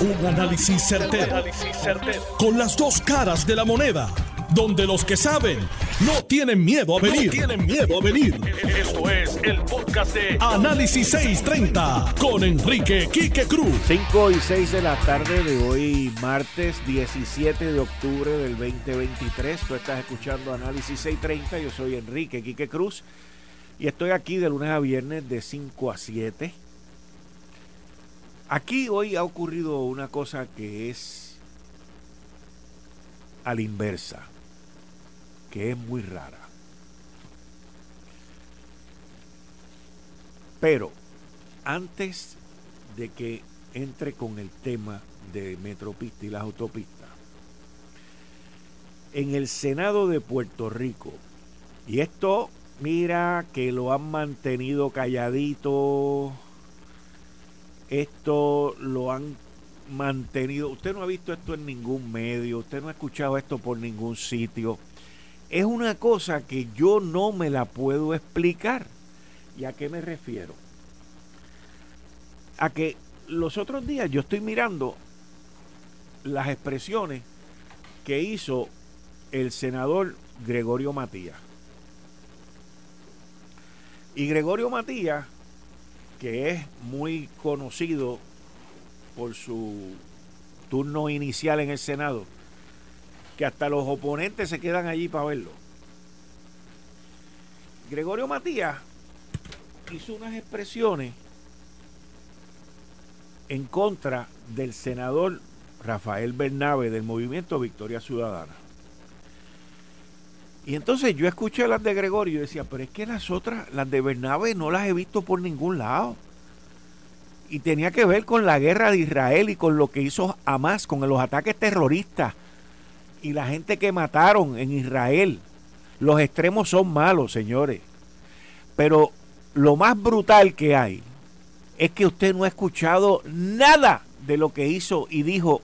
Un análisis certero, Con las dos caras de la moneda. Donde los que saben no tienen miedo a venir. tienen miedo a venir. Esto es el podcast de Análisis 630 con Enrique Quique Cruz. 5 y 6 de la tarde de hoy, martes 17 de octubre del 2023. Tú estás escuchando Análisis 630. Yo soy Enrique Quique Cruz. Y estoy aquí de lunes a viernes de 5 a 7 Aquí hoy ha ocurrido una cosa que es a la inversa, que es muy rara. Pero antes de que entre con el tema de Metropista y las autopistas, en el Senado de Puerto Rico, y esto, mira que lo han mantenido calladito esto lo han mantenido. Usted no ha visto esto en ningún medio, usted no ha escuchado esto por ningún sitio. Es una cosa que yo no me la puedo explicar. ¿Y a qué me refiero? A que los otros días yo estoy mirando las expresiones que hizo el senador Gregorio Matías. Y Gregorio Matías que es muy conocido por su turno inicial en el Senado, que hasta los oponentes se quedan allí para verlo. Gregorio Matías hizo unas expresiones en contra del senador Rafael Bernabe del movimiento Victoria Ciudadana. Y entonces yo escuché las de Gregorio y decía, pero es que las otras, las de Bernabe, no las he visto por ningún lado. Y tenía que ver con la guerra de Israel y con lo que hizo Hamas, con los ataques terroristas y la gente que mataron en Israel. Los extremos son malos, señores. Pero lo más brutal que hay es que usted no ha escuchado nada de lo que hizo y dijo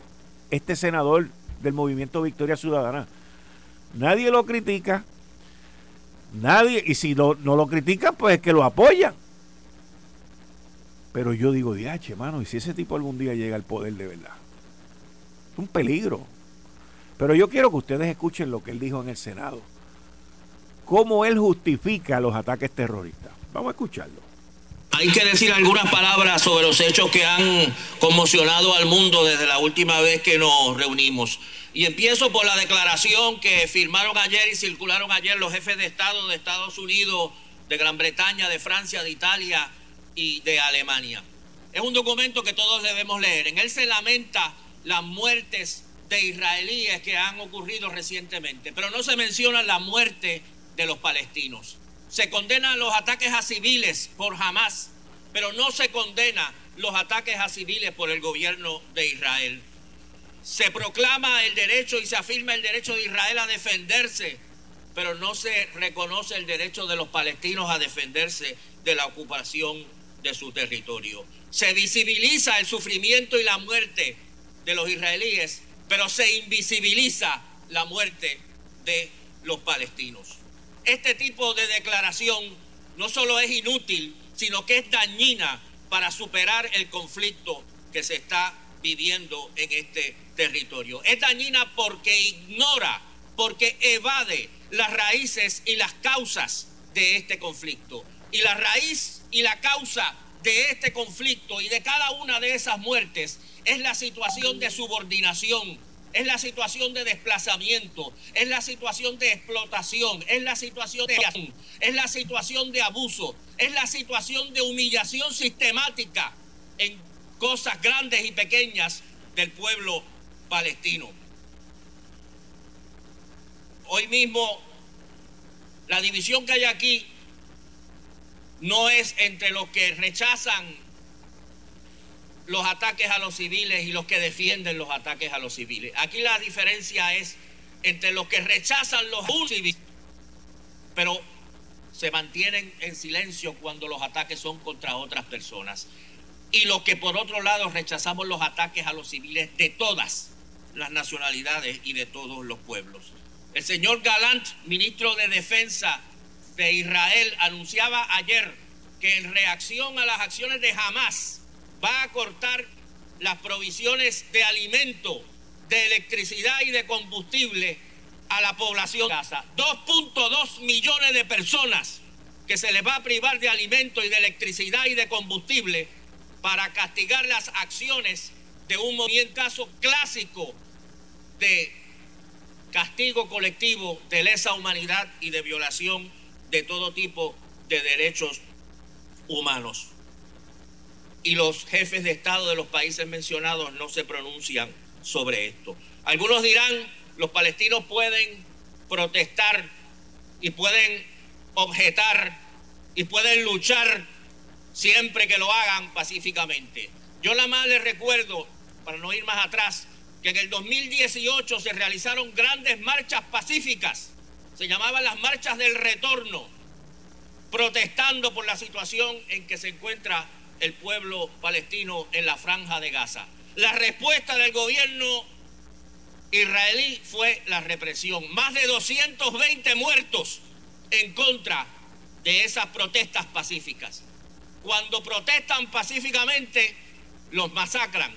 este senador del movimiento Victoria Ciudadana. Nadie lo critica. Nadie, y si no lo critican, pues es que lo apoyan. Pero yo digo, diache, mano, y si ese tipo algún día llega al poder de verdad. Es un peligro. Pero yo quiero que ustedes escuchen lo que él dijo en el Senado. Cómo él justifica los ataques terroristas. Vamos a escucharlo. Hay que decir algunas palabras sobre los hechos que han conmocionado al mundo desde la última vez que nos reunimos. Y empiezo por la declaración que firmaron ayer y circularon ayer los jefes de Estado de Estados Unidos, de Gran Bretaña, de Francia, de Italia y de Alemania. Es un documento que todos debemos leer. En él se lamenta las muertes de israelíes que han ocurrido recientemente, pero no se menciona la muerte de los palestinos. Se condenan los ataques a civiles por Hamas, pero no se condena los ataques a civiles por el gobierno de Israel se proclama el derecho y se afirma el derecho de Israel a defenderse, pero no se reconoce el derecho de los palestinos a defenderse de la ocupación de su territorio. Se visibiliza el sufrimiento y la muerte de los israelíes, pero se invisibiliza la muerte de los palestinos. Este tipo de declaración no solo es inútil, sino que es dañina para superar el conflicto que se está viviendo en este territorio. Es dañina porque ignora, porque evade las raíces y las causas de este conflicto. Y la raíz y la causa de este conflicto y de cada una de esas muertes es la situación de subordinación, es la situación de desplazamiento, es la situación de explotación, es la situación de es la situación de abuso, es la situación de humillación sistemática en cosas grandes y pequeñas del pueblo palestino. Hoy mismo la división que hay aquí no es entre los que rechazan los ataques a los civiles y los que defienden los ataques a los civiles. Aquí la diferencia es entre los que rechazan los civiles, pero se mantienen en silencio cuando los ataques son contra otras personas y los que por otro lado rechazamos los ataques a los civiles de todas las nacionalidades y de todos los pueblos. El señor Galant, ministro de Defensa de Israel, anunciaba ayer que en reacción a las acciones de Hamas va a cortar las provisiones de alimento, de electricidad y de combustible a la población de Gaza. 2.2 millones de personas que se les va a privar de alimento y de electricidad y de combustible para castigar las acciones de un movimiento clásico de castigo colectivo de lesa humanidad y de violación de todo tipo de derechos humanos. Y los jefes de Estado de los países mencionados no se pronuncian sobre esto. Algunos dirán, los palestinos pueden protestar y pueden objetar y pueden luchar siempre que lo hagan pacíficamente. Yo nada más les recuerdo, para no ir más atrás, que en el 2018 se realizaron grandes marchas pacíficas, se llamaban las marchas del retorno, protestando por la situación en que se encuentra el pueblo palestino en la franja de Gaza. La respuesta del gobierno israelí fue la represión. Más de 220 muertos en contra de esas protestas pacíficas. Cuando protestan pacíficamente, los masacran.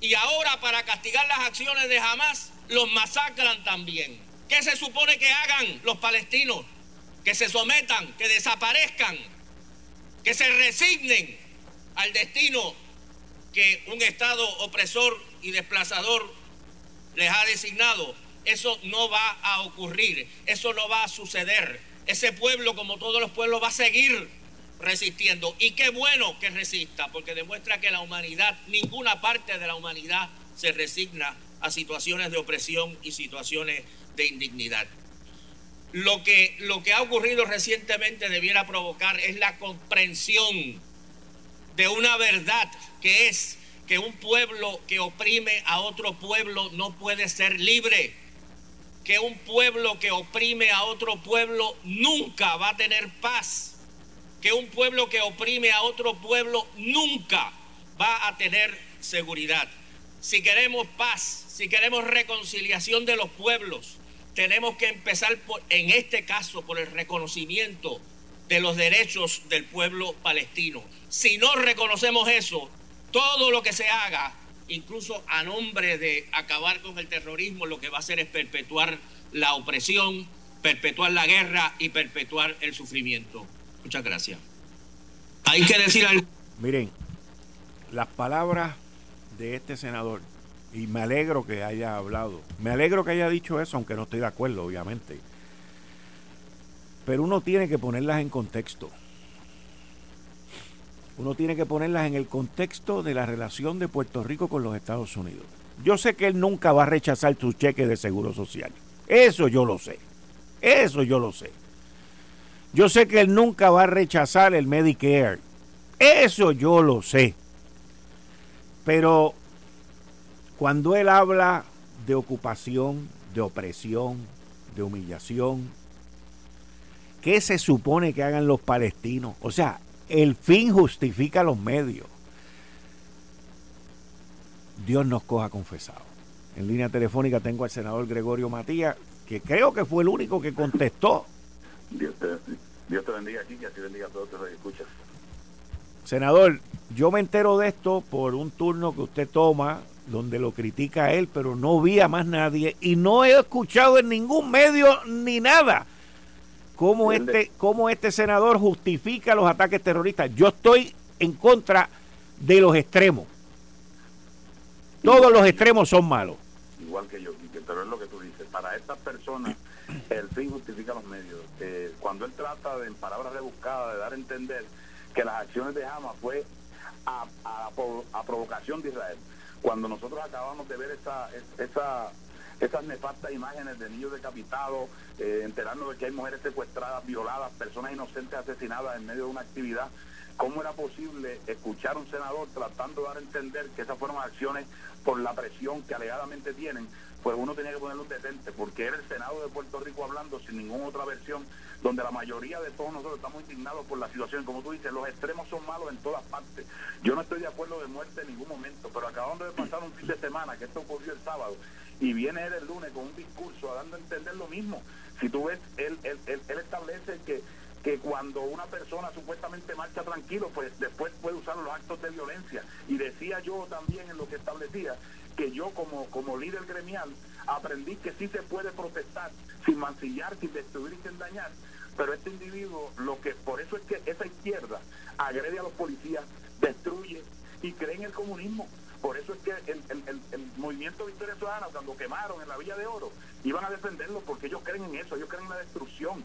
Y ahora para castigar las acciones de Hamas, los masacran también. ¿Qué se supone que hagan los palestinos? Que se sometan, que desaparezcan, que se resignen al destino que un Estado opresor y desplazador les ha designado. Eso no va a ocurrir, eso no va a suceder. Ese pueblo, como todos los pueblos, va a seguir resistiendo. Y qué bueno que resista, porque demuestra que la humanidad, ninguna parte de la humanidad se resigna a situaciones de opresión y situaciones de indignidad. Lo que, lo que ha ocurrido recientemente debiera provocar es la comprensión de una verdad que es que un pueblo que oprime a otro pueblo no puede ser libre, que un pueblo que oprime a otro pueblo nunca va a tener paz, que un pueblo que oprime a otro pueblo nunca va a tener seguridad. Si queremos paz, si queremos reconciliación de los pueblos, tenemos que empezar por, en este caso por el reconocimiento de los derechos del pueblo palestino. Si no reconocemos eso, todo lo que se haga, incluso a nombre de acabar con el terrorismo, lo que va a hacer es perpetuar la opresión, perpetuar la guerra y perpetuar el sufrimiento. Muchas gracias. Hay que decir algo. Miren, las palabras de este senador, y me alegro que haya hablado, me alegro que haya dicho eso, aunque no estoy de acuerdo, obviamente. Pero uno tiene que ponerlas en contexto uno tiene que ponerlas en el contexto de la relación de Puerto Rico con los Estados Unidos. Yo sé que él nunca va a rechazar su cheque de seguro social. Eso yo lo sé. Eso yo lo sé. Yo sé que él nunca va a rechazar el Medicare. Eso yo lo sé. Pero cuando él habla de ocupación, de opresión, de humillación, ¿qué se supone que hagan los palestinos? O sea, el fin justifica los medios. Dios nos coja confesado. En línea telefónica tengo al senador Gregorio Matías, que creo que fue el único que contestó. Dios te, bendiga aquí y así bendiga a todos los que escuchas. Senador, yo me entero de esto por un turno que usted toma donde lo critica a él, pero no vi a más nadie y no he escuchado en ningún medio ni nada cómo este, cómo este senador justifica los ataques terroristas. Yo estoy en contra de los extremos. Todos los extremos son malos. Igual que yo, pero es lo que tú dices. Para estas personas, el fin justifica los medios. cuando él trata, de, en palabras rebuscadas, de dar a entender que las acciones de Hamas fue a, a, provocación de Israel. Cuando nosotros acabamos de ver esa, esa esas nefastas imágenes de niños decapitados, eh, de que hay mujeres secuestradas, violadas, personas inocentes asesinadas en medio de una actividad. ¿Cómo era posible escuchar a un senador tratando de dar a entender que esas fueron acciones por la presión que alegadamente tienen? Pues uno tenía que ponerlo detente, porque era el Senado de Puerto Rico hablando sin ninguna otra versión, donde la mayoría de todos nosotros estamos indignados por la situación. Como tú dices, los extremos son malos en todas partes. Yo no estoy de acuerdo de muerte en ningún momento, pero acabando de pasar un fin de semana, que esto ocurrió el sábado, y viene él el lunes con un discurso dando a entender lo mismo. Si tú ves, él, él, él, establece que que cuando una persona supuestamente marcha tranquilo, pues después puede usar los actos de violencia. Y decía yo también en lo que establecía que yo como, como líder gremial aprendí que sí se puede protestar sin mancillar, sin destruir y sin dañar. Pero este individuo, lo que por eso es que esa izquierda agrede a los policías, destruye y cree en el comunismo. Por eso es que el, el, el, movimiento Victoria Ciudadana, cuando quemaron en la Villa de Oro, iban a defenderlo porque ellos creen en eso, ellos creen en la destrucción.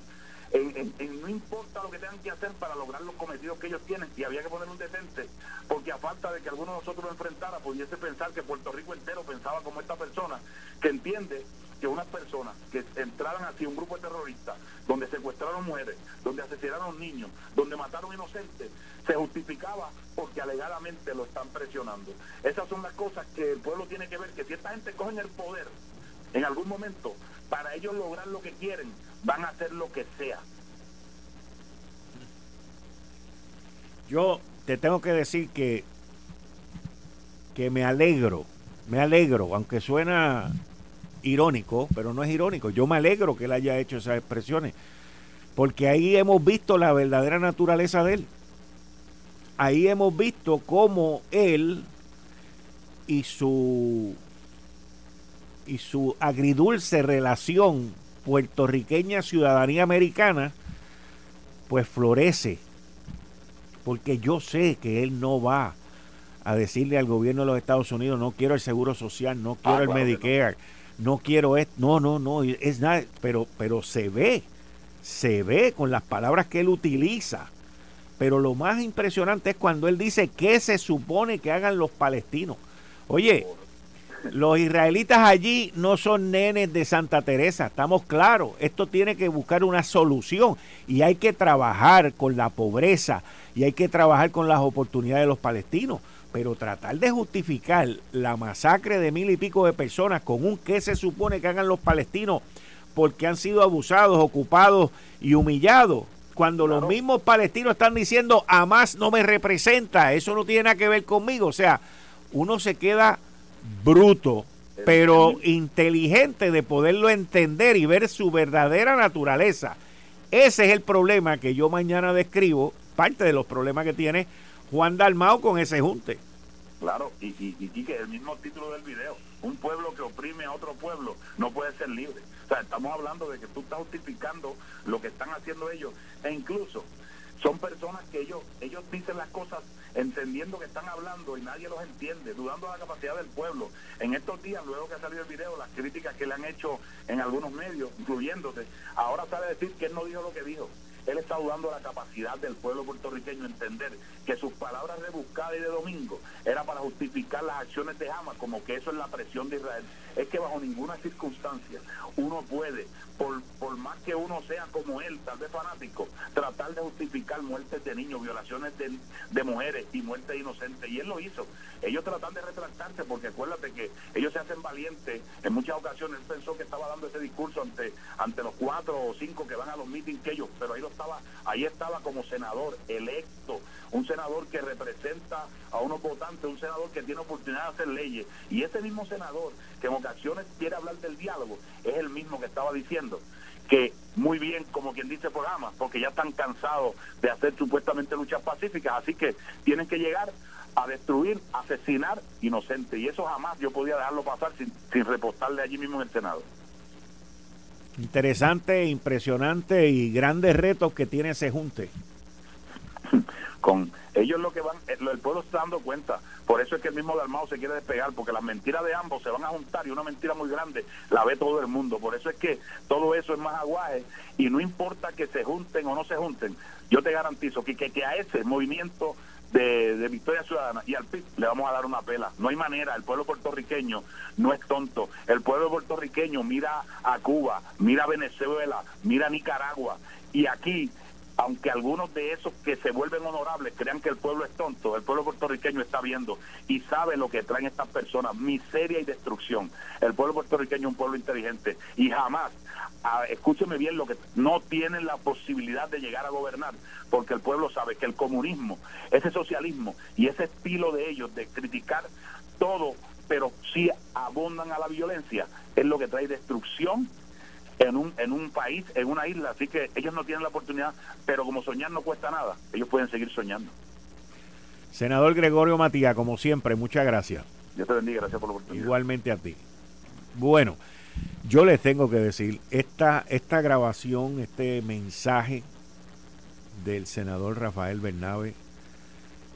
En, no importa lo que tengan que hacer para lograr los cometidos que ellos tienen y había que poner un detente porque a falta de que alguno de nosotros lo enfrentara pudiese pensar que Puerto Rico entero pensaba como esta persona que entiende que unas personas que entraran hacia un grupo de terroristas donde secuestraron mujeres, donde asesinaron niños, donde mataron inocentes, se justificaba porque alegadamente lo están presionando. Esas son las cosas que el pueblo tiene que ver, que si esta gente coge el poder en algún momento, para ellos lograr lo que quieren, van a hacer lo que sea. Yo te tengo que decir que que me alegro, me alegro, aunque suena irónico, pero no es irónico. Yo me alegro que él haya hecho esas expresiones, porque ahí hemos visto la verdadera naturaleza de él. Ahí hemos visto cómo él y su y su agridulce relación puertorriqueña ciudadanía americana pues florece porque yo sé que él no va a decirle al gobierno de los Estados Unidos no quiero el seguro social, no quiero ah, el Medicare, no. Quiero esto, no, no, no, es nada, pero, pero se ve, se ve con las palabras que él utiliza. Pero lo más impresionante es cuando él dice qué se supone que hagan los palestinos. Oye, los israelitas allí no son nenes de Santa Teresa, estamos claros. Esto tiene que buscar una solución y hay que trabajar con la pobreza y hay que trabajar con las oportunidades de los palestinos. Pero tratar de justificar la masacre de mil y pico de personas con un qué se supone que hagan los palestinos porque han sido abusados, ocupados y humillados. Cuando los mismos palestinos están diciendo, a más no me representa, eso no tiene nada que ver conmigo. O sea, uno se queda bruto, pero inteligente de poderlo entender y ver su verdadera naturaleza. Ese es el problema que yo mañana describo, parte de los problemas que tiene Juan Dalmao con ese junte. Claro, y, y, y el mismo título del video, un pueblo que oprime a otro pueblo no puede ser libre. O sea, estamos hablando de que tú estás justificando lo que están haciendo ellos e incluso son personas que ellos ellos dicen las cosas entendiendo que están hablando y nadie los entiende, dudando de la capacidad del pueblo. En estos días, luego que ha salido el video, las críticas que le han hecho en algunos medios, incluyéndose, ahora sale decir que él no dijo lo que dijo él está dudando la capacidad del pueblo puertorriqueño entender que sus palabras rebuscadas y de domingo era para justificar las acciones de Hamas, como que eso es la presión de Israel. Es que bajo ninguna circunstancia uno puede, por, por más que uno sea como él, tal vez fanático, tratar de justificar muertes de niños, violaciones de, de mujeres y muertes inocentes. Y él lo hizo. Ellos tratan de retractarse porque acuérdate que ellos se hacen valientes. En muchas ocasiones él pensó que estaba dando ese discurso ante, ante los cuatro o cinco que van a los meetings que ellos, pero ahí los estaba, ahí estaba como senador electo, un senador que representa a unos votantes, un senador que tiene oportunidad de hacer leyes. Y ese mismo senador que ocasiones quiere hablar del diálogo, es el mismo que estaba diciendo que muy bien, como quien dice programa, porque ya están cansados de hacer supuestamente luchas pacíficas, así que tienen que llegar a destruir, asesinar inocentes. Y eso jamás yo podía dejarlo pasar sin, sin reportarle allí mismo en el Senado. Interesante, impresionante y grandes retos que tiene ese junte. Con ellos lo que van, eh, el pueblo está dando cuenta, por eso es que el mismo Dalmao se quiere despegar, porque las mentiras de ambos se van a juntar y una mentira muy grande la ve todo el mundo, por eso es que todo eso es más aguaje y no importa que se junten o no se junten, yo te garantizo que, a ese movimiento de, Victoria Ciudadana y al PIB le vamos a dar una pela. No hay manera, el pueblo puertorriqueño no es tonto. El pueblo puertorriqueño mira a Cuba, mira a Venezuela, mira a Nicaragua y aquí aunque algunos de esos que se vuelven honorables crean que el pueblo es tonto, el pueblo puertorriqueño está viendo y sabe lo que traen estas personas, miseria y destrucción. El pueblo puertorriqueño es un pueblo inteligente y jamás, ah, escúcheme bien, lo que no tienen la posibilidad de llegar a gobernar, porque el pueblo sabe que el comunismo, ese socialismo y ese estilo de ellos de criticar todo, pero sí abundan a la violencia, es lo que trae destrucción en un, en un país, en una isla, así que ellos no tienen la oportunidad, pero como soñar no cuesta nada, ellos pueden seguir soñando. Senador Gregorio Matías, como siempre, muchas gracias. Dios te bendiga, gracias por la oportunidad. Igualmente a ti. Bueno, yo les tengo que decir, esta, esta grabación, este mensaje del senador Rafael Bernabe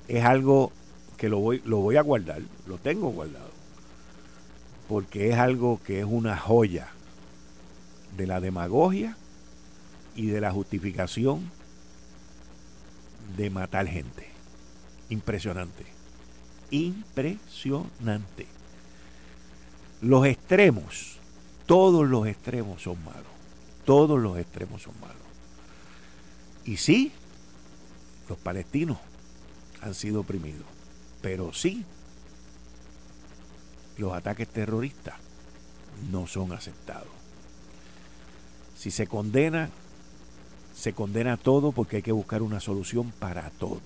es algo que lo voy, lo voy a guardar, lo tengo guardado, porque es algo que es una joya de la demagogia y de la justificación de matar gente. Impresionante. Impresionante. Los extremos, todos los extremos son malos. Todos los extremos son malos. Y sí, los palestinos han sido oprimidos. Pero sí, los ataques terroristas no son aceptados. Si se condena, se condena todo porque hay que buscar una solución para todo.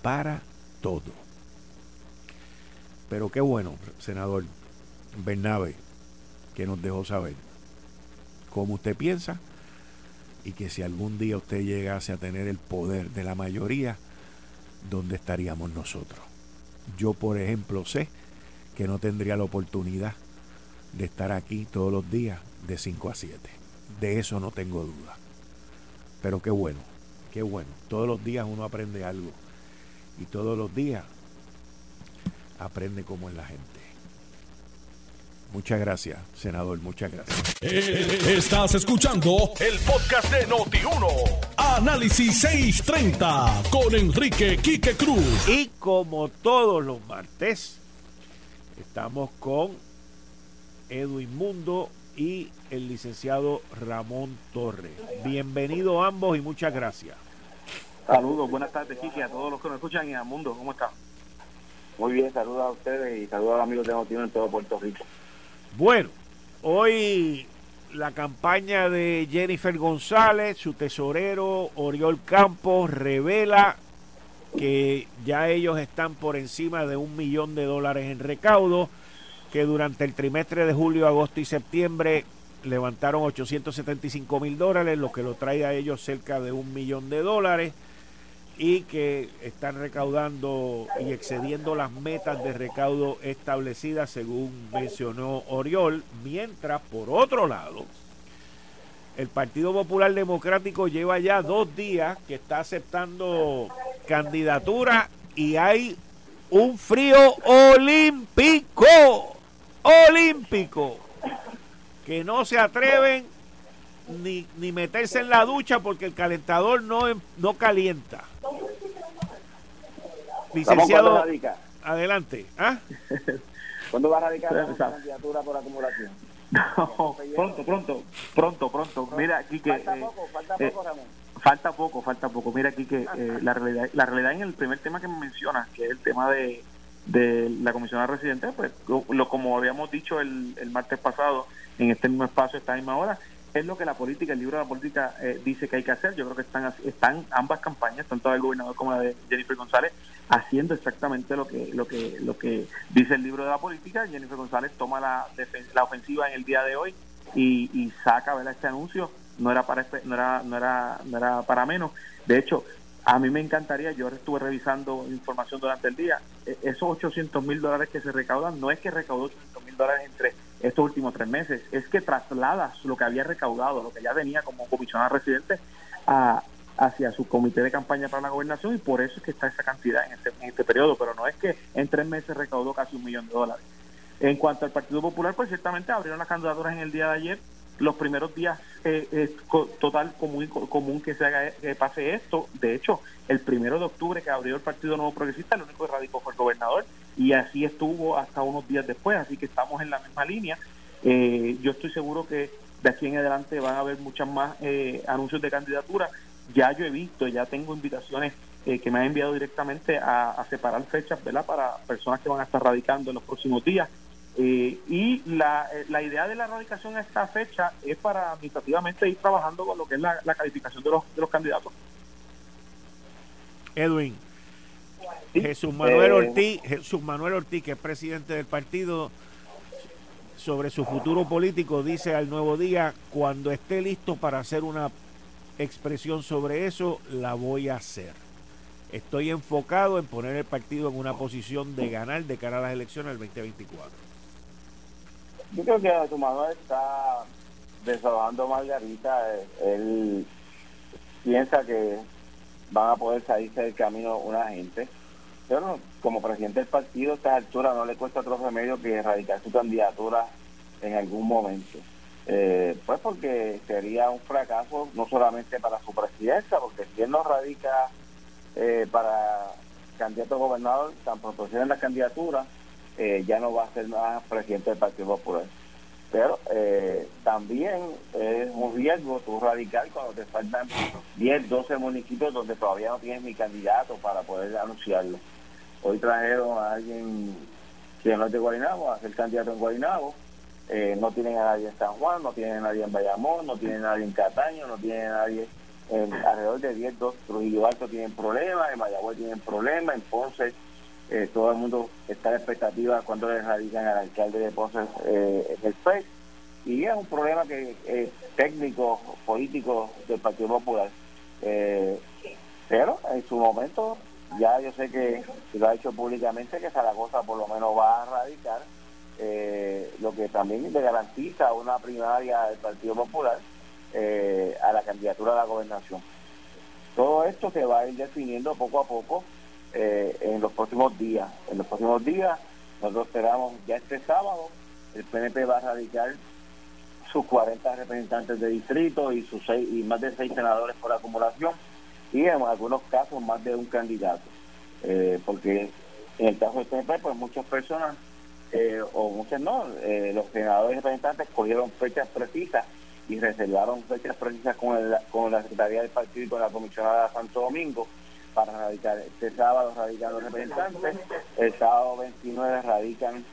Para todo. Pero qué bueno, senador Bernabe, que nos dejó saber cómo usted piensa y que si algún día usted llegase a tener el poder de la mayoría, ¿dónde estaríamos nosotros? Yo, por ejemplo, sé que no tendría la oportunidad de estar aquí todos los días de 5 a 7. De eso no tengo duda. Pero qué bueno, qué bueno. Todos los días uno aprende algo. Y todos los días aprende cómo es la gente. Muchas gracias, senador, muchas gracias. Eh, estás escuchando el podcast de Noti1. Análisis 630 con Enrique Quique Cruz. Y como todos los martes, estamos con Edwin Mundo y el licenciado Ramón Torres. Bienvenido ambos y muchas gracias. Saludos, buenas tardes, Quique, a todos los que nos escuchan y al mundo. ¿Cómo están? Muy bien, saludos a ustedes y saludos a los amigos de Noticiero en todo Puerto Rico. Bueno, hoy la campaña de Jennifer González, su tesorero Oriol Campos, revela que ya ellos están por encima de un millón de dólares en recaudo, que durante el trimestre de julio, agosto y septiembre levantaron 875 mil dólares, lo que lo trae a ellos cerca de un millón de dólares y que están recaudando y excediendo las metas de recaudo establecidas según mencionó Oriol, mientras por otro lado el Partido Popular Democrático lleva ya dos días que está aceptando candidatura y hay un frío olímpico, olímpico, que no se atreven ni, ni meterse en la ducha porque el calentador no, no calienta. Licenciado, adelante. ¿Ah? ¿Cuándo va a radicar la candidatura por acumulación? pronto, pronto, pronto, pronto. Mira, aquí que... Falta eh, poco, falta eh, poco, Ramón. Falta poco, falta poco. Mira aquí que eh, la, realidad, la realidad en el primer tema que me mencionas, que es el tema de, de la comisión de residentes, pues lo, como habíamos dicho el, el martes pasado, en este mismo espacio, esta misma hora, es lo que la política, el libro de la política eh, dice que hay que hacer. Yo creo que están están ambas campañas, tanto del gobernador como la de Jennifer González, haciendo exactamente lo que lo que lo que dice el libro de la política. Jennifer González toma la, la ofensiva en el día de hoy y, y saca ¿verdad? este anuncio. No era para no era no era no era para menos. De hecho, a mí me encantaría, yo estuve revisando información durante el día, e, esos 800 mil dólares que se recaudan, no es que recaudó 800 mil dólares entre estos últimos tres meses, es que trasladas lo que había recaudado, lo que ya venía como comisionado residente, a, hacia su comité de campaña para la gobernación y por eso es que está esa cantidad en este, en este periodo, pero no es que en tres meses recaudó casi un millón de dólares. En cuanto al Partido Popular, pues ciertamente abrieron las candidaturas en el día de ayer, los primeros días eh, es total común, común que se haga que pase esto. De hecho, el primero de octubre que abrió el Partido Nuevo Progresista, el único que radicó fue el gobernador y así estuvo hasta unos días después, así que estamos en la misma línea. Eh, yo estoy seguro que de aquí en adelante van a haber muchas más eh, anuncios de candidatura. Ya yo he visto, ya tengo invitaciones eh, que me han enviado directamente a, separar fechas ¿verdad? para personas que van a estar radicando en los próximos días. Y la, la, idea de la radicación a esta fecha es para administrativamente ir trabajando con lo que es la, la calificación de los, de los candidatos. Edwin, Jesús Manuel eh, Ortiz, Jesús Manuel Ortiz, que es presidente del partido, sobre su futuro político, dice al Nuevo Día, cuando esté listo para hacer una expresión sobre eso, la voy a hacer. Estoy enfocado en poner el partido en una posición de ganar de cara a las elecciones del 2024. Yo creo que tu Manuel está desahogando Margarita. Él piensa que van a poder salirse del camino una gente. Pero como presidente del partido a esta altura no le cuesta otro remedio que erradicar su candidatura en algún momento. Eh, pues porque sería un fracaso no solamente para su presidencia, porque si él no radica eh, para candidato a gobernador, tan pronto la candidatura, eh, ya no va a ser más presidente del Partido Popular. Pero eh, también es un riesgo tú radical cuando te faltan 10, 12 municipios donde todavía no tienes ni candidato para poder anunciarlo. Hoy trajeron a alguien que no es de Guaynabo a ser candidato en Guaynabo. Eh, no tienen a nadie en San Juan, no tienen a nadie en Bayamón, no tienen a nadie en Cataño, no tienen a nadie en alrededor de 10, 12 Trujillo Alto tienen problemas, en Mayagüez tienen problemas, en Ponce eh, todo el mundo está en expectativa cuando le radican al alcalde de Ponce eh, el FED y es un problema que es técnico, político del Partido Popular. Eh, pero en su momento, ya yo sé que lo ha hecho públicamente que Zaragoza por lo menos va a radicar, lo que también le garantiza una primaria del Partido Popular a la candidatura a la gobernación. Todo esto se va a ir definiendo poco a poco eh, en los próximos días. En los próximos días, nosotros esperamos ya este sábado, el PNP va a radicar sus 40 representantes de distrito y sus seis, y más de seis senadores por acumulación y en algunos casos más de un candidato. Eh, porque en el caso del PNP, pues muchas personas, eh, o muchas no, los senadores representantes cogieron fechas precisas y reservaron fechas precisas con, con la Secretaría del Partido y con la Comisionada Santo Domingo para radicar. Este sábado radican los representantes, el sábado 29 radican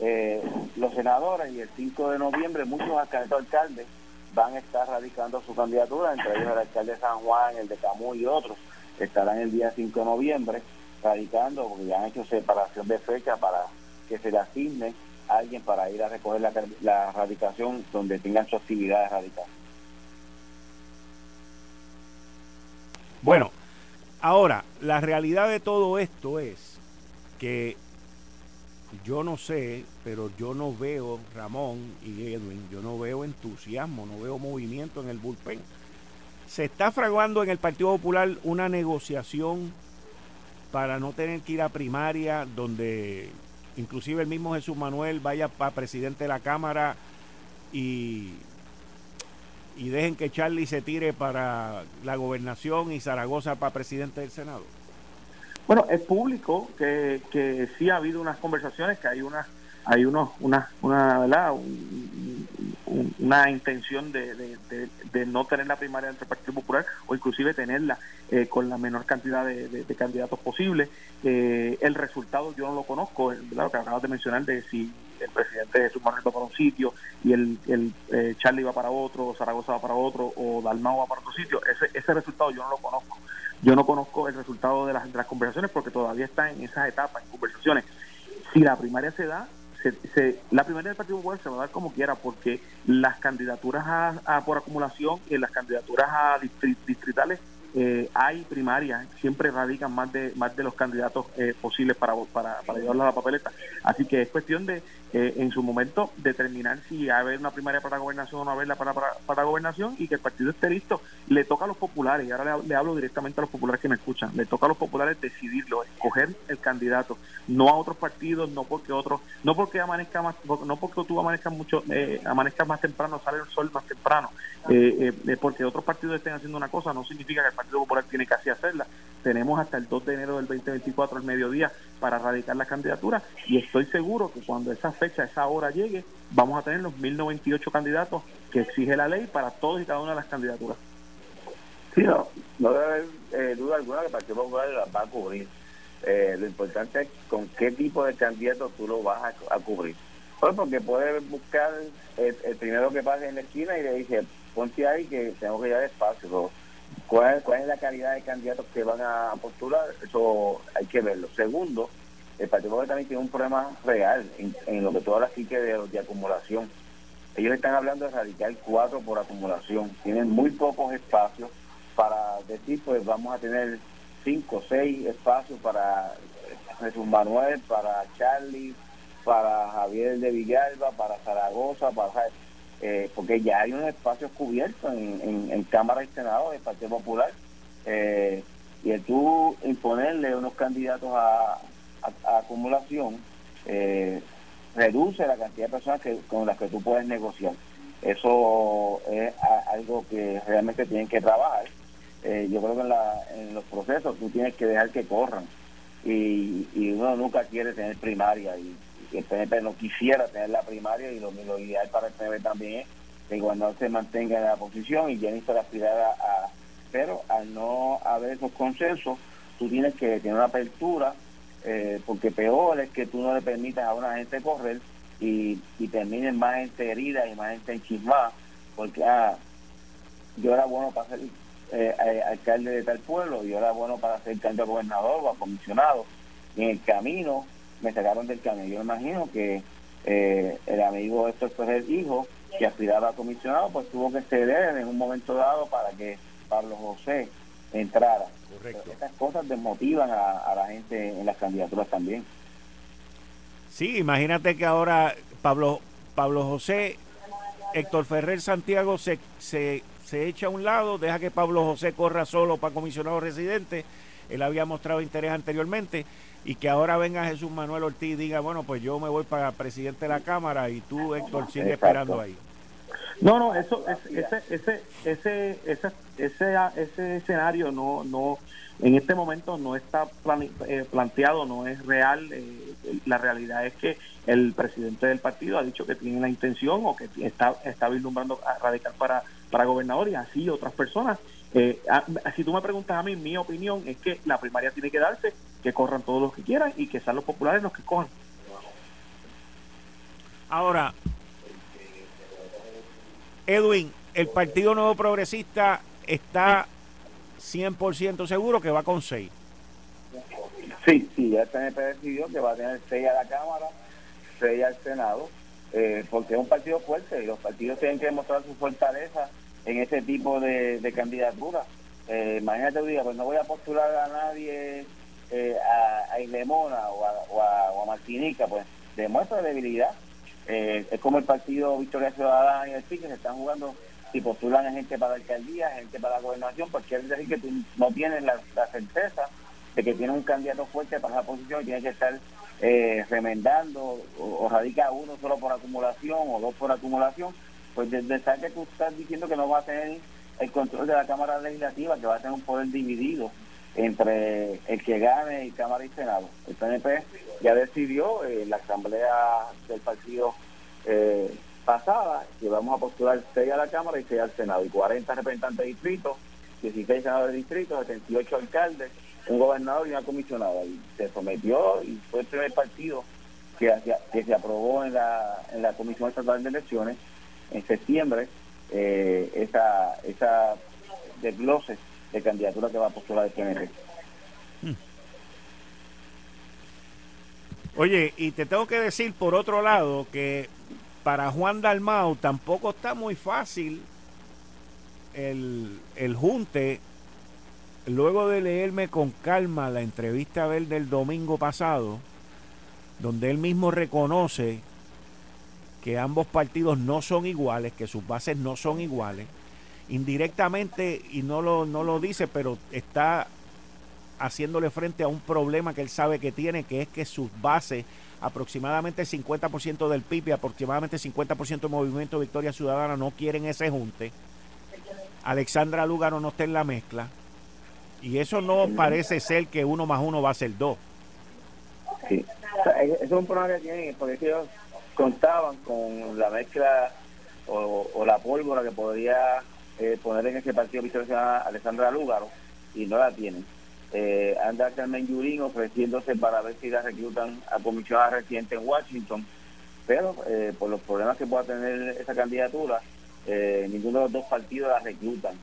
eh, los senadores y el 5 de noviembre muchos alcaldes van a estar radicando su candidatura, entre ellos el alcalde de San Juan, el de Camus y otros, estarán el día 5 de noviembre radicando, porque ya han hecho separación de fecha para que se le asigne a alguien para ir a recoger la, la radicación donde tengan su actividad de radical. Bueno, Ahora, la realidad de todo esto es que yo no sé, pero yo no veo, Ramón y Edwin, yo no veo entusiasmo, no veo movimiento en el bullpen. Se está fraguando en el Partido Popular una negociación para no tener que ir a primaria, donde inclusive el mismo Jesús Manuel vaya para presidente de la Cámara y y dejen que Charlie se tire para la gobernación y Zaragoza para presidente del Senado? Bueno, es público que, que sí ha habido unas conversaciones, que hay unas hay unos, una, una, ¿verdad? una intención de, de, no tener la primaria entre el Partido Popular o inclusive tenerla eh, con la menor cantidad de, candidatos posible. Eh, el resultado yo no lo conozco, ¿verdad? lo que acabas de mencionar de si el presidente de Manuel va para un sitio y el, el eh, Charlie va para otro, Zaragoza va para otro o Dalmau va para otro sitio, ese, ese resultado yo no lo conozco. Yo no conozco el resultado de las, de las conversaciones porque todavía está en esas etapas, en conversaciones. Si la primaria se da, se, la primaria del Partido Popular se va a dar como quiera, porque las candidaturas a, por acumulación y las candidaturas a distritales eh, hay primarias, siempre radican más de más de los candidatos eh, posibles para, para, para llevarlos a la papeleta. Así que es cuestión de, eh, en su momento, determinar si haber una primaria para gobernación o no haberla para, para, para gobernación y que el partido esté listo. Le toca a los populares, y ahora le, hablo directamente a los populares que me escuchan, le toca a los populares decidirlo, escoger el candidato, no a otros partidos, no porque otros, no porque amanezca más, no porque tú amanezcas mucho, amanezcas más temprano, sale el sol más temprano, porque otros partidos estén haciendo una cosa, no significa que el Partido Popular tiene que hacerla. Tenemos hasta el 2 de enero del 2024 al mediodía para radicar la candidatura y estoy seguro que cuando esa fecha, esa hora llegue, vamos a tener los 1098 candidatos que exige la ley para todos y cada una de las candidaturas. Sí, no, no debe haber eh, duda alguna que el Partido Popular la va a cubrir. Eh, lo importante es con qué tipo de candidato tú lo vas a, cubrir. Pues porque puedes buscar el, primero que pase en la esquina y le dice, ponte ahí que tengo que ir despacio cuál, cuál es la calidad de candidatos que van a postular, eso hay que verlo. Segundo, el Partido Popular también tiene un problema real en, lo que tú hablas aquí que de, de acumulación. Ellos están hablando de erradicar cuatro por acumulación. Tienen muy pocos espacios para decir, pues vamos a tener cinco o seis espacios para Jesús Manuel, para Charlie, para Javier de Villalba, para Zaragoza, para eh, porque ya hay unos espacios cubiertos en, en, Cámara y Senado del Partido Popular. Eh, y el tú imponerle unos candidatos a, acumulación eh, reduce la cantidad de personas que, con las que tú puedes negociar. Eso es algo que realmente tienen que trabajar. yo creo que en, los procesos tú tienes que dejar que corran y, uno nunca quiere tener primaria y, el PNP no quisiera tener la primaria y lo, ideal para el PNP también es que el se mantenga en la posición y Jennifer aspirara a, pero al no haber esos consensos tú tienes que tener una apertura eh, porque peor es que tú no le permitas a una gente correr y, y terminen más gente herida y más gente enchismada porque ah, yo era bueno para ser eh, eh, alcalde de tal pueblo, yo era bueno para ser candidato a gobernador o a comisionado. En el camino me sacaron del camino. Yo me imagino que eh, el amigo Héctor Ferrer hijo, que aspiraba a comisionado, pues tuvo que ceder en un momento dado para que Pablo José entrara. estas cosas desmotivan a, la gente en las candidaturas también. Sí, imagínate que ahora Pablo Pablo José, Héctor Ferrer Santiago se, se se echa a un lado, deja que Pablo José corra solo para comisionado residente, él había mostrado interés anteriormente, y que ahora venga Jesús Manuel Ortiz y diga, bueno, pues yo me voy para presidente de la Cámara y tú, Héctor, sigue esperando ahí. No, no, eso, ese, ese, ese, ese, ese, ese escenario no, no, en este momento no está eh, planteado, no es real. Eh, la realidad es que el presidente del partido ha dicho que tiene la intención o que está, está vislumbrando a radical para, para gobernador y así otras personas. Eh, si tú me preguntas a mí, mi opinión es que la primaria tiene que darse, que corran todos los que quieran y que sean los populares los que cojan. Ahora, Edwin, el Partido Nuevo Progresista está 100% seguro que va con 6. Sí, sí, ya el PNP decidió que va a tener 6 a la Cámara, 6 al Senado, eh, porque es un partido fuerte y los partidos tienen que demostrar su fortaleza en ese tipo de, de candidatura. Eh, imagínate un día, pues no voy a postular a nadie eh, a, a Islemona o a, o, a, Martinica, pues demuestra debilidad. Eh, es como el partido Victoria Ciudadana y el PIC que se están jugando si postulan a gente para la alcaldía, gente para la gobernación, porque quiere decir que tú no tienes la, certeza de que tiene un candidato fuerte para esa posición y tiene que estar eh, remendando o, radica uno solo por acumulación o dos por acumulación, pues desde estar que tú estás diciendo que no va a tener el control de la Cámara Legislativa, que va a tener un poder dividido entre el que gane y Cámara y Senado. El PNP ya decidió, eh, la Asamblea del Partido eh, pasada que vamos a postular 6 a la Cámara y 6 al Senado, y 40 representantes de distrito, 16 senadores de distrito, 78 alcaldes, un gobernador y una comisionada. Y se sometió y fue el primer partido que, que se aprobó en la, en la Comisión Estatal de Elecciones en septiembre eh, esa, esa desglose de candidatura que va a postular el PNP. Hmm. Oye, y te tengo que decir por otro lado que para Juan Dalmau tampoco está muy fácil el, el junte. Luego de leerme con calma la entrevista a él del domingo pasado, donde él mismo reconoce que ambos partidos no son iguales, que sus bases no son iguales, indirectamente, y no lo, no lo dice, pero está haciéndole frente a un problema que él sabe que tiene, que es que sus bases aproximadamente 50% del PIB y aproximadamente 50% del movimiento Victoria Ciudadana no quieren ese junte. Alexandra Lugaro no está en la mezcla. Y eso no parece ser que uno más uno va a ser dos. Sí. eso es un problema que tienen, porque ellos contaban con la mezcla o, la pólvora que podría eh, poner en ese partido Victoria Ciudadana Alexandra Lugaro y no la tienen eh, anda Carmen Yurín ofreciéndose para ver si la reclutan a comisionada residente en Washington, pero eh, por los problemas que pueda tener esa candidatura, eh, ninguno de los dos partidos la reclutan.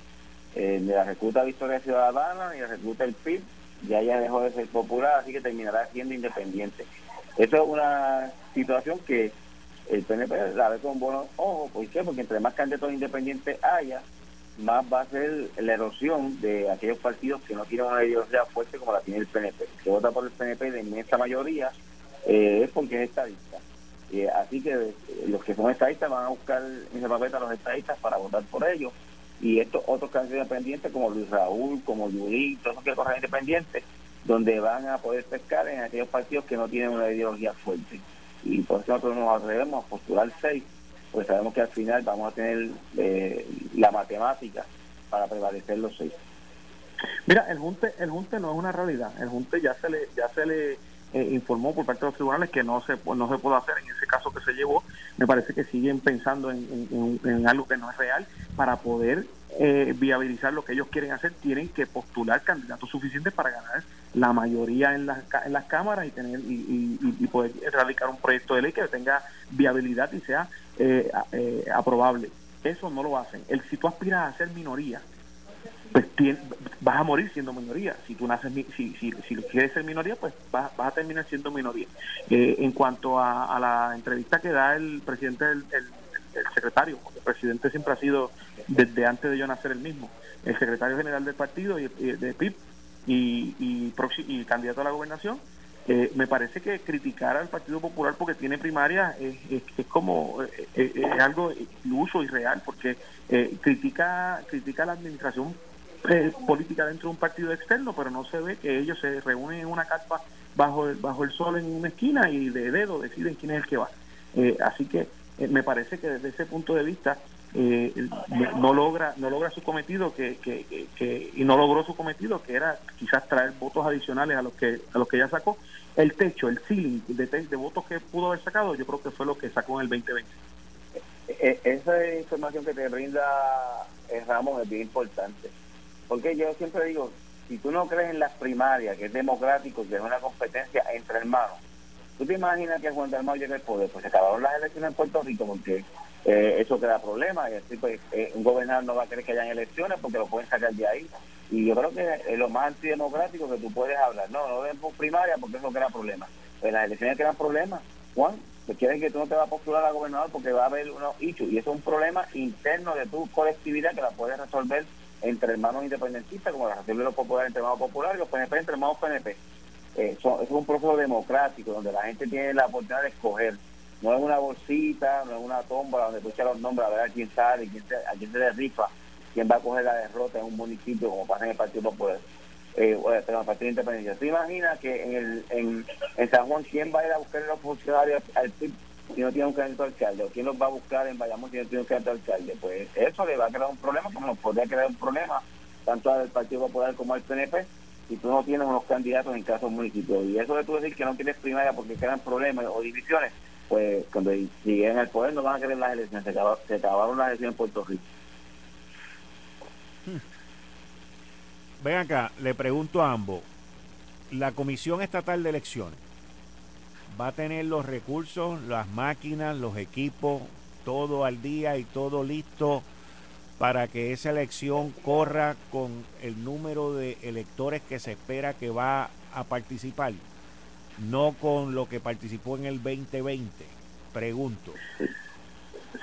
Ni la recluta Victoria Ciudadana, ni la recluta el PIB, ya ya dejó de ser popular, así que terminará siendo independiente. Eso es una situación que el PNP la ve con buenos ojos. ¿Por qué? Porque entre más candidatos independientes haya, más va a ser la erosión de aquellos partidos que no tienen una ideología fuerte como la tiene el PNP. que vota por el PNP de inmensa mayoría eh, es porque es estadista. Eh, así que eh, los que son estadistas van a buscar en esa papeta a los estadistas para votar por ellos. Y estos otros candidatos independientes como Luis Raúl, como Judith, todos los que corren independientes, donde van a poder pescar en aquellos partidos que no tienen una ideología fuerte. Y por eso nosotros nos atrevemos a postular seis, pues sabemos que al final vamos a tener eh, la matemática para prevalecer los seis. Mira, el junte, el junte no es una realidad. El junte ya se le, ya se le eh, informó por parte de los tribunales que no se no se puede hacer en ese caso que se llevó. Me parece que siguen pensando en, algo que no es real para poder eh, viabilizar lo que ellos quieren hacer. Tienen que postular candidatos suficientes para ganar la mayoría en las, en las cámaras y tener y, y, poder erradicar un proyecto de ley que tenga viabilidad y sea eh, aprobable. Eso no lo hacen. El si tú aspiras a ser minoría pues vas a morir siendo minoría. Si tú naces, si, si, si quieres ser minoría, pues vas, a terminar siendo minoría. Eh, en cuanto a, la entrevista que da el presidente, el, secretario, porque el presidente siempre ha sido, desde antes de yo nacer el mismo, el secretario general del partido y, de PIB y, y, y candidato a la gobernación, eh, me parece que criticar al Partido Popular porque tiene primaria es, es, como eh, es algo iluso y real porque critica critica la administración eh, política dentro de un partido externo, pero no se ve que ellos se reúnen en una carpa bajo el, bajo el sol en una esquina y de dedo deciden quién es el que va. Eh, así que eh, me parece que desde ese punto de vista no logra no logra su cometido que, que, y no logró su cometido que era quizás traer votos adicionales a los que a los que ya sacó. El techo el ceiling de, de votos que pudo haber sacado yo creo que fue lo que sacó en el 2020 esa información que te brinda Ramos es bien importante. Porque yo siempre digo, si tú no crees en las primarias, que es democrático, que es una competencia entre hermanos, ¿tú te imaginas que Juan Dalmau llegue al poder? Pues se acabaron las elecciones en Puerto Rico porque eh, eso crea problemas y así pues eh, un gobernador no va a querer que hayan elecciones porque lo pueden sacar de ahí. Y yo creo que es lo más antidemocrático que tú puedes hablar. No, no den por primaria porque eso crea problemas. Pues las elecciones crean problemas. Juan, que quieren que tú no te vas a postular a gobernador porque va a haber unos hechos y eso es un problema interno de tu colectividad que la puedes resolver entre hermanos independentistas, como la de los Populares entre hermanos populares y los PNP entre hermanos PNP. Eh, es un proceso democrático donde la gente tiene la oportunidad de escoger. No es una bolsita, no es una tómbola donde echas los nombres a ver a quién sale, quién se, a quién se le rifa, quién va a coger la derrota en un municipio como pasa en el Partido Popular. Eh, pero el Partido Independiente. ¿Tú imaginas que en, el, en, en San Juan quién va a ir a buscar a los funcionarios al PIB si no tiene un candidato alcalde? ¿O quién los va a buscar en Bayamón si no tiene un candidato alcalde? Pues eso le va a crear un problema, como nos podría crear un problema tanto al Partido Popular como al PNP si tú no tienes unos candidatos en casos municipios. Y eso de tú decir que no tienes primaria porque crean problemas o divisiones, pues cuando siguen al poder no van a querer las elecciones. Se, acabaron, las elecciones en Puerto Rico. Hmm. Ven acá, le pregunto a ambos. La Comisión Estatal de Elecciones va a tener los recursos, las máquinas, los equipos, todo al día y todo listo para que esa elección corra con el número de electores que se espera que va a participar, no con lo que participó en el 2020. Pregunto.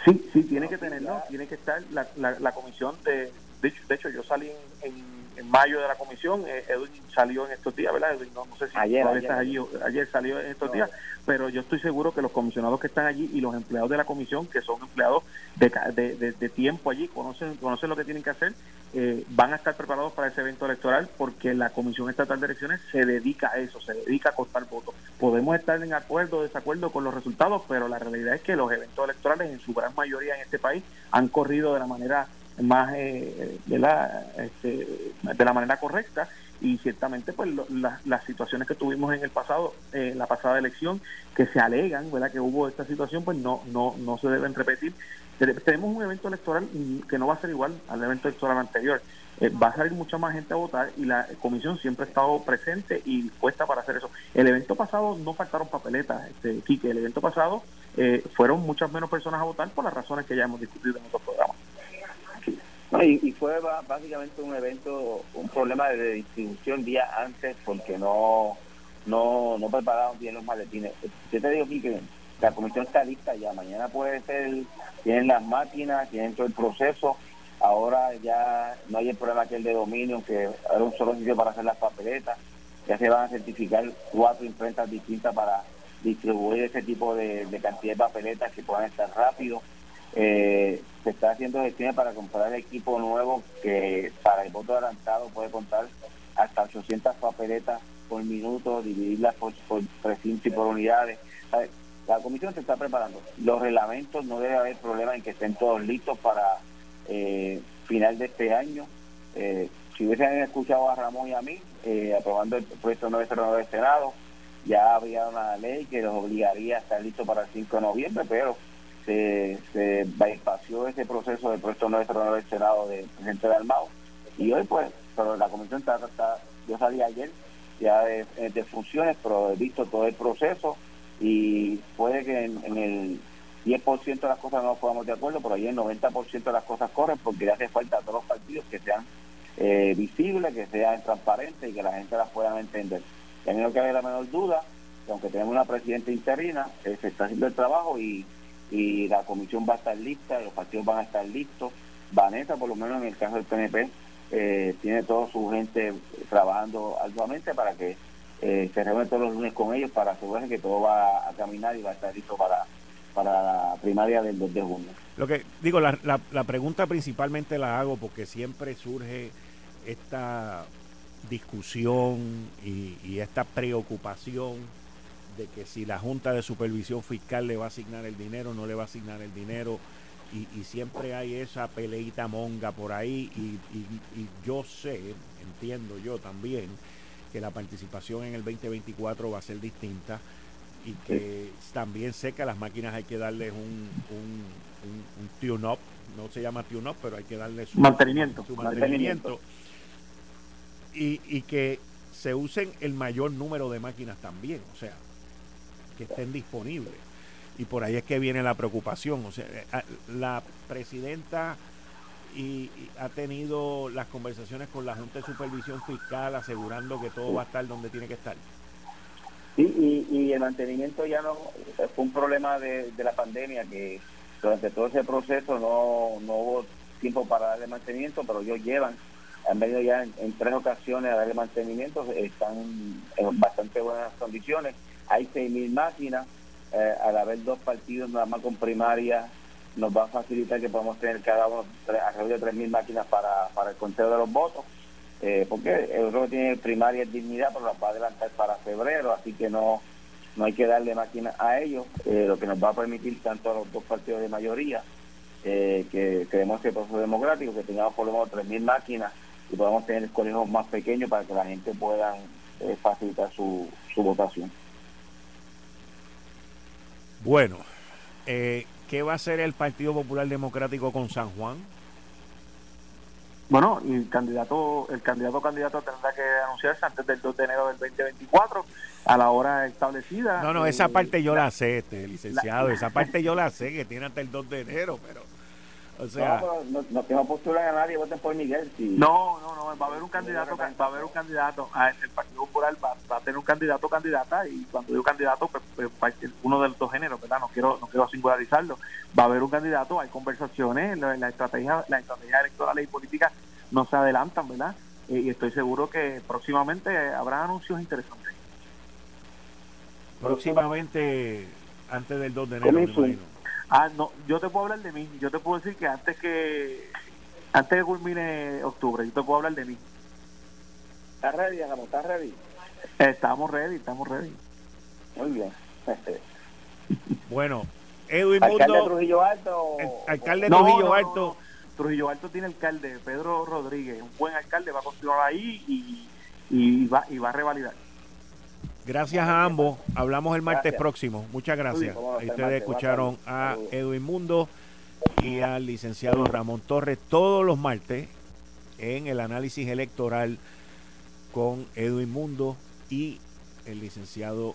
Sí, sí, tiene que tenerlo, tiene que estar la, la, comisión de, de hecho, de hecho yo salí en en mayo de la comisión. Eh, Edwin salió en estos días, ¿verdad? Edwin, no, sé si ayer, allí, ayer salió en estos días, pero yo estoy seguro que los comisionados que están allí y los empleados de la comisión, que son empleados de, de, tiempo allí, conocen, conocen lo que tienen que hacer, eh, van a estar preparados para ese evento electoral porque la Comisión Estatal de Elecciones se dedica a eso, se dedica a cortar votos. Podemos estar en acuerdo o desacuerdo con los resultados, pero la realidad es que los eventos electorales en su gran mayoría en este país han corrido de la manera más eh, de, la, este, de la manera correcta. Y ciertamente pues las situaciones que tuvimos en el pasado eh, la pasada elección que se alegan verdad que hubo esta situación pues no no no se deben repetir. Tenemos un evento electoral que no va a ser igual al evento electoral anterior. Eh, va a salir mucha más gente a votar y la comisión siempre ha estado presente y dispuesta para hacer eso. El evento pasado no faltaron papeletas este que el evento pasado fueron muchas menos personas a votar por las razones que ya hemos discutido en otros programas Y, fue básicamente un evento, un problema de distribución día antes porque no no no prepararon bien los maletines. Yo te digo aquí que la comisión está lista ya, mañana puede ser, tienen las máquinas, tienen todo el proceso, ahora ya no hay el problema que el de dominio, que era un solo sitio para hacer las papeletas, ya se van a certificar cuatro imprentas distintas para distribuir ese tipo de, cantidad de papeletas que puedan estar rápido. Eh, se está haciendo gestiones para comprar equipo nuevo que para el voto adelantado puede contar hasta 800 papeletas por minuto, dividirlas por, por y por unidades. La comisión se está preparando. Los reglamentos no debe haber problema en que estén todos listos para eh, final de este año. Eh, si hubiesen escuchado a Ramón y a mí, eh, aprobando el proyecto 909 del Senado, ya habría una ley que los obligaría a estar listos para el 5 de noviembre, pero se, se ese proceso del proyecto 909 del Senado del presidente de Almao. Y hoy, pues, pero la comisión está, está yo salí ayer ya de, de funciones, pero he visto todo el proceso y puede que en, el 10% de las cosas no nos podamos de acuerdo, pero ahí el 90% de las cosas corren porque le hace falta a todos los partidos que sean eh, visibles, que sean transparentes y que la gente las pueda entender. Y a mí no cabe la menor duda que aunque tenemos una presidenta interina, eh, se está haciendo el trabajo y, y la comisión va a estar lista, los partidos van a estar listos. Vanessa, por lo menos en el caso del PNP, eh, tiene toda su gente trabajando arduamente para que eh, se reúne todos los lunes con ellos para asegurarse que todo va a caminar y va a estar listo para, para la primaria del 2 de junio. Lo que digo, la, la, pregunta principalmente la hago porque siempre surge esta discusión y, y, esta preocupación de que si la Junta de Supervisión Fiscal le va a asignar el dinero, no le va a asignar el dinero, y, y siempre hay esa peleita monga por ahí, y, y, yo sé, entiendo yo también, que la participación en el 2024 va a ser distinta. Y que también sé que a las máquinas hay que darles un, un, tune-up, no se llama tune-up, pero hay que darles su mantenimiento. Su mantenimiento. Y, y que se usen el mayor número de máquinas también, o sea, que estén disponibles. Y por ahí es que viene la preocupación. O sea, eh, la presidenta y, ha tenido las conversaciones con la Junta de Supervisión Fiscal asegurando que todo va a estar donde tiene que estar. Sí, y, el mantenimiento ya no fue un problema de, la pandemia que durante todo ese proceso no, no hubo tiempo para darle mantenimiento, pero ellos llevan, han venido ya en, tres ocasiones a darle mantenimiento, están en bastante buenas condiciones. Hay 6.000 máquinas, eh, al haber dos partidos nada más con primaria nos va a facilitar que podamos tener cada uno alrededor de 3.000 máquinas para, para el conteo de los votos, eh, porque el que tiene primaria dignidad, pero las va a adelantar para febrero, así que no no hay que darle máquinas a ellos, eh, lo que nos va a permitir tanto a los dos partidos de mayoría eh, que creemos que el proceso democrático, que tengamos por lo menos 3.000 máquinas y podamos tener colegios más pequeños para que la gente pueda facilitar su, su votación. Bueno, eh, ¿Qué va a hacer el Partido Popular Democrático con San Juan? Bueno, el candidato, el candidato candidato tendrá que anunciarse antes del 2 de enero del 2024 a la hora establecida. No, no, esa parte yo la, sé, este, licenciado, esa parte yo la sé, que tiene hasta el 2 de enero, pero o sea, no, no, no postular a nadie, voten por Miguel. No, no, no, va a haber un candidato, va a haber un candidato, ah, el Partido Popular va, a tener un candidato candidata y cuando digo candidato, pues, pues uno de los dos géneros, ¿verdad? No quiero, no quiero singularizarlo. Va a haber un candidato, hay conversaciones, la, la estrategia, la estrategia electoral y política no se adelantan, ¿verdad? y estoy seguro que próximamente habrá anuncios interesantes. Próximamente, antes del 2 de enero, Ah, no, yo te puedo hablar de mí. Yo te puedo decir que antes que antes que culmine octubre, yo te puedo hablar de mí. ¿Estás ready, ¿Estás ready? Estamos ready, estamos ready. Muy bien. bueno, Edwin Mundo. ¿Alcalde Trujillo Alto? alcalde Trujillo Alto. Trujillo Alto tiene alcalde, Pedro Rodríguez, un buen alcalde, va a continuar ahí y, y, va, y va a revalidar. Gracias a ambos. Hablamos el martes próximo. Muchas gracias. ustedes escucharon a Edwin Mundo y al licenciado Ramón Torres todos los martes en el análisis electoral con Edwin Mundo y el licenciado